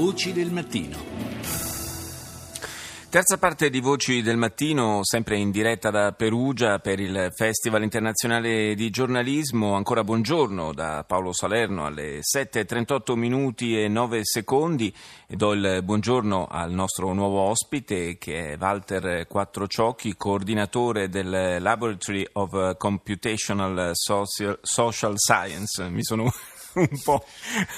Voci del mattino. Terza parte di Voci del Mattino, sempre in diretta da Perugia per il Festival Internazionale di Giornalismo. Ancora buongiorno da Paolo Salerno alle 7.38 minuti e 9 secondi e do il buongiorno al nostro nuovo ospite che è Walter Quattrociocchi, coordinatore del Laboratory of Computational Social, Social Science. Mi sono un po'.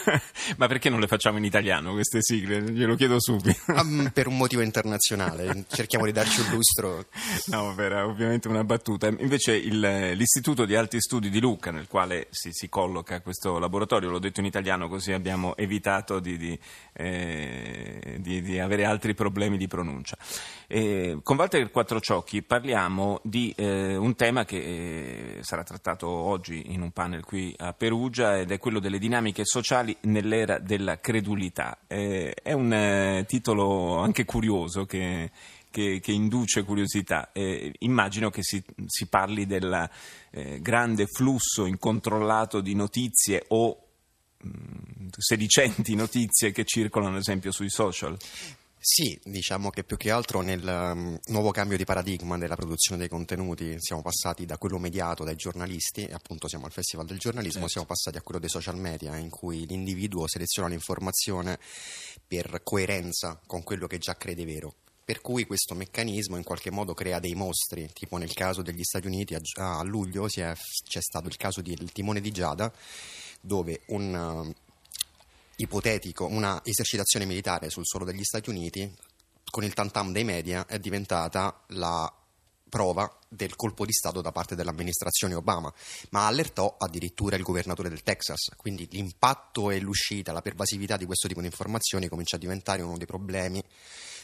Ma perché non le facciamo in italiano queste sigle? Glielo chiedo subito. Um, per un motivo internazionale, cerchiamo di darci un lustro. No, era ovviamente una battuta. Invece il, l'Istituto di Alti Studi di Lucca, nel quale si, si, colloca questo laboratorio, l'ho detto in italiano così abbiamo evitato di, di, eh, di, di avere altri problemi di pronuncia. Eh, con Walter Quattrociocchi parliamo di eh, un tema che eh, sarà trattato oggi in un panel qui a Perugia ed è quello delle dinamiche sociali nell'era della credulità. Eh, è un eh, titolo anche curioso che, che, che induce curiosità. Eh, immagino che si, si parli del eh, grande flusso incontrollato di notizie o sedicenti notizie che circolano ad esempio sui social. Sì, diciamo che più che altro nel um, nuovo cambio di paradigma della produzione dei contenuti siamo passati da quello mediato dai giornalisti, e appunto siamo al Festival del giornalismo, certo. siamo passati a quello dei social media in cui l'individuo seleziona l'informazione per coerenza con quello che già crede vero. Per cui questo meccanismo in qualche modo crea dei mostri, tipo nel caso degli Stati Uniti a, a luglio è, c'è stato il caso del timone di Giada dove un ipotetico, una esercitazione militare sul suolo degli Stati Uniti, con il tantam dei media è diventata la prova del colpo di Stato da parte dell'amministrazione Obama, ma allertò addirittura il governatore del Texas. Quindi l'impatto e l'uscita, la pervasività di questo tipo di informazioni comincia a diventare uno dei problemi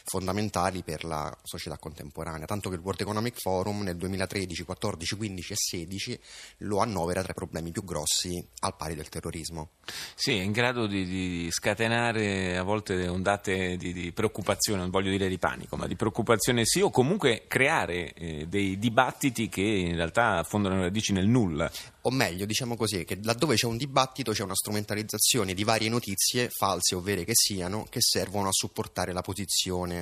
fondamentali per la società contemporanea, tanto che il World Economic Forum nel 2013, 14, 15 e 16 lo annovera tra i problemi più grossi al pari del terrorismo. Sì, è in grado di, di scatenare a volte ondate di, di, preoccupazione, non voglio dire di panico, ma di preoccupazione sì, o comunque creare eh, dei dibattiti che in realtà affondano le radici nel nulla o meglio, diciamo così, che laddove c'è un dibattito c'è una strumentalizzazione di varie notizie, false o vere che siano, che servono a supportare la posizione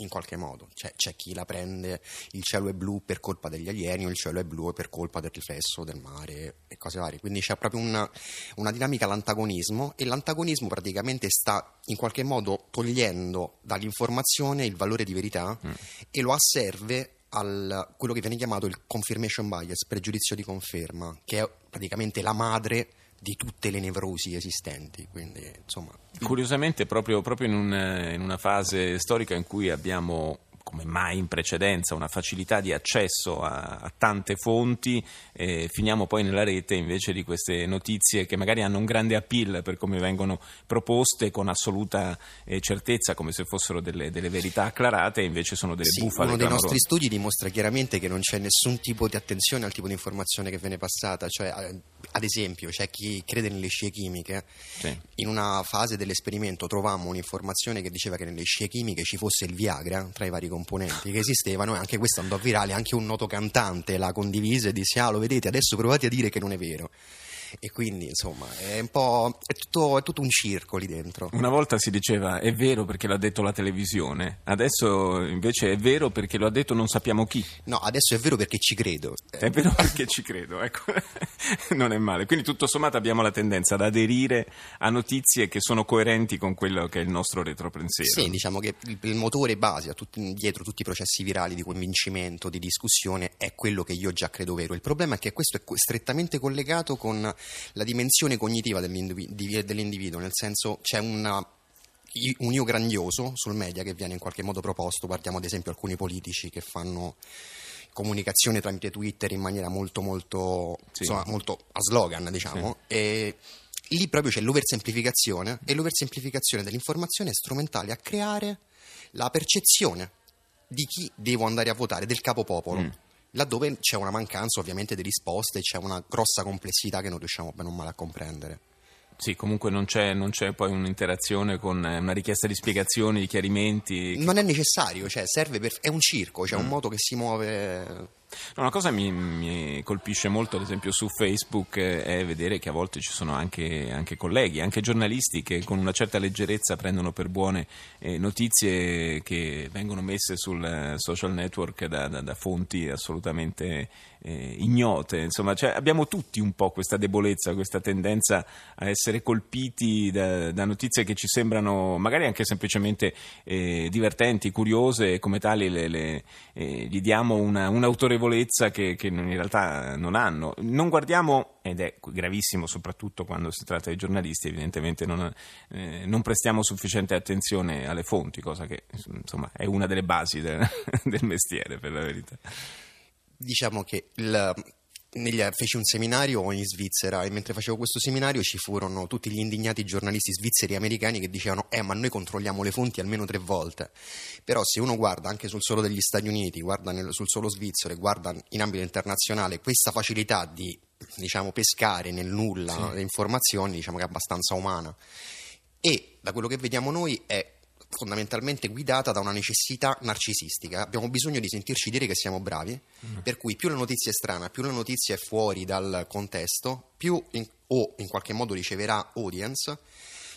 in qualche modo. Cioè, c'è chi la prende il cielo è blu per colpa degli alieni o il cielo è blu per colpa del riflesso del mare e cose varie. Quindi c'è proprio una, una dinamica all'antagonismo e l'antagonismo praticamente sta in qualche modo togliendo dall'informazione il valore di verità mm. e lo asserve a quello che viene chiamato il confirmation bias, pregiudizio di conferma, che è praticamente la madre di tutte le nevrosi esistenti. Quindi, insomma... Curiosamente, proprio, proprio in, un, in una fase storica in cui abbiamo come mai in precedenza, una facilità di accesso a, a tante fonti, eh, finiamo poi nella rete invece di queste notizie che magari hanno un grande appeal per come vengono proposte con assoluta eh, certezza, come se fossero delle, delle, verità acclarate, e invece sono delle sì, bufale. Uno dei nostri studi dimostra chiaramente che non c'è nessun tipo di attenzione al tipo di informazione che viene passata, cioè ad esempio c'è chi crede nelle scie chimiche, sì. in una fase dell'esperimento trovammo un'informazione che diceva che nelle scie chimiche ci fosse il Viagra tra i vari componenti che esistevano e anche questo andò virale, anche un noto cantante la condivise e disse ah lo vedete adesso provate a dire che non è vero e quindi insomma è un po' è tutto, è tutto, un circo lì dentro. Una volta si diceva è vero perché l'ha detto la televisione, adesso invece è vero perché lo ha detto non sappiamo chi. No, adesso è vero perché ci credo. È vero perché ci credo, ecco, non è male. Quindi tutto sommato abbiamo la tendenza ad aderire a notizie che sono coerenti con quello che è il nostro retropensiero. Sì, diciamo che il, motore base tutti, dietro tutti i processi virali di convincimento, di discussione è quello che io già credo vero. Il problema è che questo è strettamente collegato con la dimensione cognitiva dell'individuo, nel senso c'è una, un io grandioso sul media che viene in qualche modo proposto, guardiamo ad esempio alcuni politici che fanno comunicazione tramite Twitter in maniera molto molto, sì. insomma, molto a slogan diciamo sì. e lì proprio c'è l'oversemplificazione e l'oversemplificazione dell'informazione è strumentale a creare la percezione di chi devo andare a votare, del capopopolo. Mm laddove c'è una mancanza ovviamente di risposte, c'è una grossa complessità che non riusciamo bene o male a comprendere. Sì, comunque non c'è, non c'è, poi un'interazione con eh, una richiesta di spiegazioni, di chiarimenti. Non è necessario, cioè serve per, è un circo, c'è cioè mm. un modo che si muove No, Una cosa mi, mi colpisce molto, ad esempio, su Facebook eh, è vedere che a volte ci sono anche, anche, colleghi, anche giornalisti che con una certa leggerezza prendono per buone eh, notizie che vengono messe sul eh, social network da, da, da fonti assolutamente eh, ignote. Insomma, cioè, abbiamo tutti un po' questa debolezza, questa tendenza a essere colpiti da, da notizie che ci sembrano magari anche semplicemente eh, divertenti, curiose, e come tali le, le, gli diamo una, un'autorevolezza che, che, in realtà non hanno. Non guardiamo, ed è gravissimo soprattutto quando si tratta di giornalisti, evidentemente non, eh, non prestiamo sufficiente attenzione alle fonti, cosa che insomma è una delle basi del, del mestiere per la verità diciamo che il, negli, feci un seminario in Svizzera e mentre facevo questo seminario ci furono tutti gli indignati giornalisti svizzeri e americani che dicevano eh ma noi controlliamo le fonti almeno tre volte però se uno guarda anche sul suolo degli Stati Uniti guarda nel, sul suolo svizzero e guarda in ambito internazionale questa facilità di diciamo pescare nel nulla sì. le informazioni diciamo che è abbastanza umana e da quello che vediamo noi è fondamentalmente guidata da una necessità narcisistica. Abbiamo bisogno di sentirci dire che siamo bravi, mm. per cui più la notizia è strana, più la notizia è fuori dal contesto, più in, o in qualche modo riceverà audience,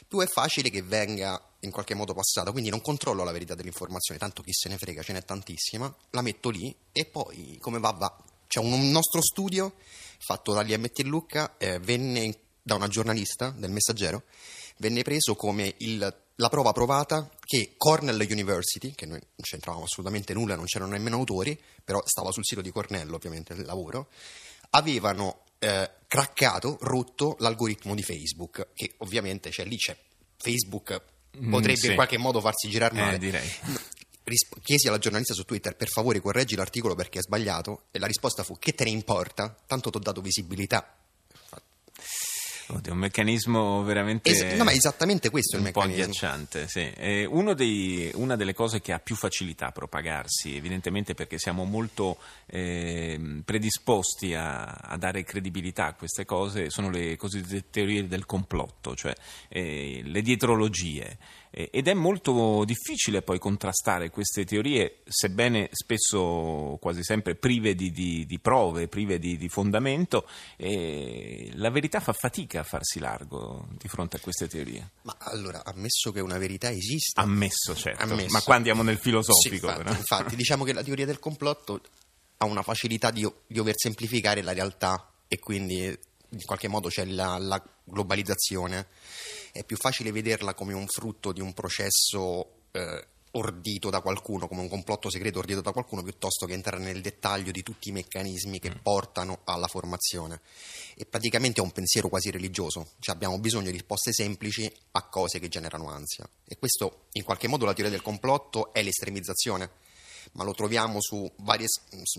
più è facile che venga in qualche modo passata. Quindi non controllo la verità dell'informazione, tanto chi se ne frega, ce n'è tantissima, la metto lì e poi come va va. C'è un nostro studio fatto dall'IMT Lucca, eh, venne da una giornalista del Messaggero, venne preso come il la prova provata che Cornell University, che noi non c'entravamo assolutamente nulla, non c'erano nemmeno autori, però stava sul sito di Cornell ovviamente il lavoro, avevano eh, craccato, rotto l'algoritmo di Facebook, che ovviamente cioè, lì c'è Facebook, mm, potrebbe mm, sì. in qualche modo farsi girare male. Eh, direi. Risp- chiesi alla giornalista su Twitter per favore correggi l'articolo perché è sbagliato e la risposta fu che te ne importa, tanto ti ho dato visibilità Oddio, un meccanismo veramente. Es- no, ma esattamente questo è il meccanismo. Un po' agghiacciante, sì. Dei, una delle cose che ha più facilità a propagarsi, evidentemente perché siamo molto eh, predisposti a, a, dare credibilità a queste cose, sono le cosiddette teorie del complotto, cioè eh, le dietrologie ed è molto difficile poi contrastare queste teorie, sebbene spesso quasi sempre prive di, di, di prove, prive di, di fondamento, la verità fa fatica a farsi largo di fronte a queste teorie. Ma allora, ammesso che una verità esista... Ammesso, certo, ammesso. ma qua andiamo nel filosofico. Sì, infatti, infatti, diciamo che la teoria del complotto ha una facilità di, di oversemplificare la realtà e quindi in qualche modo c'è la, la globalizzazione è più facile vederla come un frutto di un processo eh, ordito da qualcuno, come un complotto segreto ordito da qualcuno, piuttosto che entrare nel dettaglio di tutti i meccanismi che mm. portano alla formazione. E praticamente è un pensiero quasi religioso, cioè abbiamo bisogno di risposte semplici a cose che generano ansia. E questo, in qualche modo, la teoria del complotto è l'estremizzazione, ma lo troviamo su varie,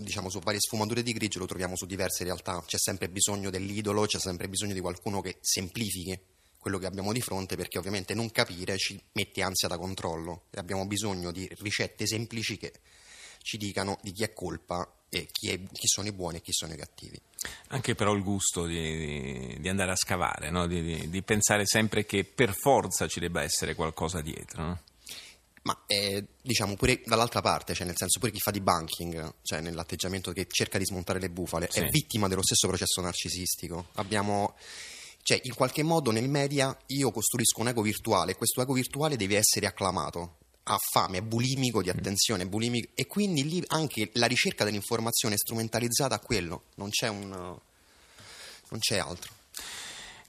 diciamo, su varie sfumature di grigio, lo troviamo su diverse realtà. C'è sempre bisogno dell'idolo, c'è sempre bisogno di qualcuno che semplifichi quello che abbiamo di fronte perché ovviamente non capire ci mette ansia da controllo e abbiamo bisogno di ricette semplici che ci dicano di chi è colpa e chi, è, chi sono i buoni e chi sono i cattivi. Anche però il gusto di, di andare a scavare, no? di, di, pensare sempre che per forza ci debba essere qualcosa dietro. No? Ma eh, diciamo pure dall'altra parte, cioè nel senso pure chi fa di banking, cioè nell'atteggiamento che cerca di smontare le bufale, sì. è vittima dello stesso processo narcisistico. Abbiamo cioè, in qualche modo nel media io costruisco un ego virtuale e questo ego virtuale deve essere acclamato. Ha fame, è bulimico di attenzione, è bulimico, e quindi lì anche la ricerca dell'informazione è strumentalizzata a quello, non c'è, un, non c'è altro.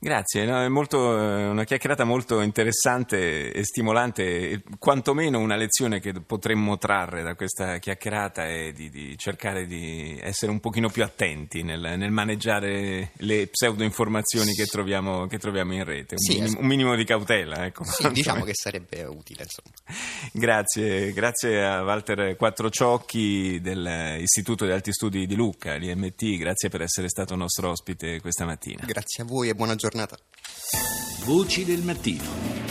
Grazie, no, è molto, eh, una chiacchierata molto interessante e stimolante, quantomeno una lezione che potremmo trarre da questa chiacchierata è di, di cercare di essere un pochino più attenti nel, nel maneggiare le pseudo-informazioni che troviamo, che troviamo in rete, un, sì, minimo, un, minimo, di cautela. Ecco. Sì, diciamo che sarebbe utile. Insomma. Grazie, grazie a Walter Quattrociocchi dell'Istituto di Alti Studi di Lucca, l'IMT, grazie per essere stato nostro ospite questa mattina. Grazie a voi e buona giornata giornata. Voci del mattino.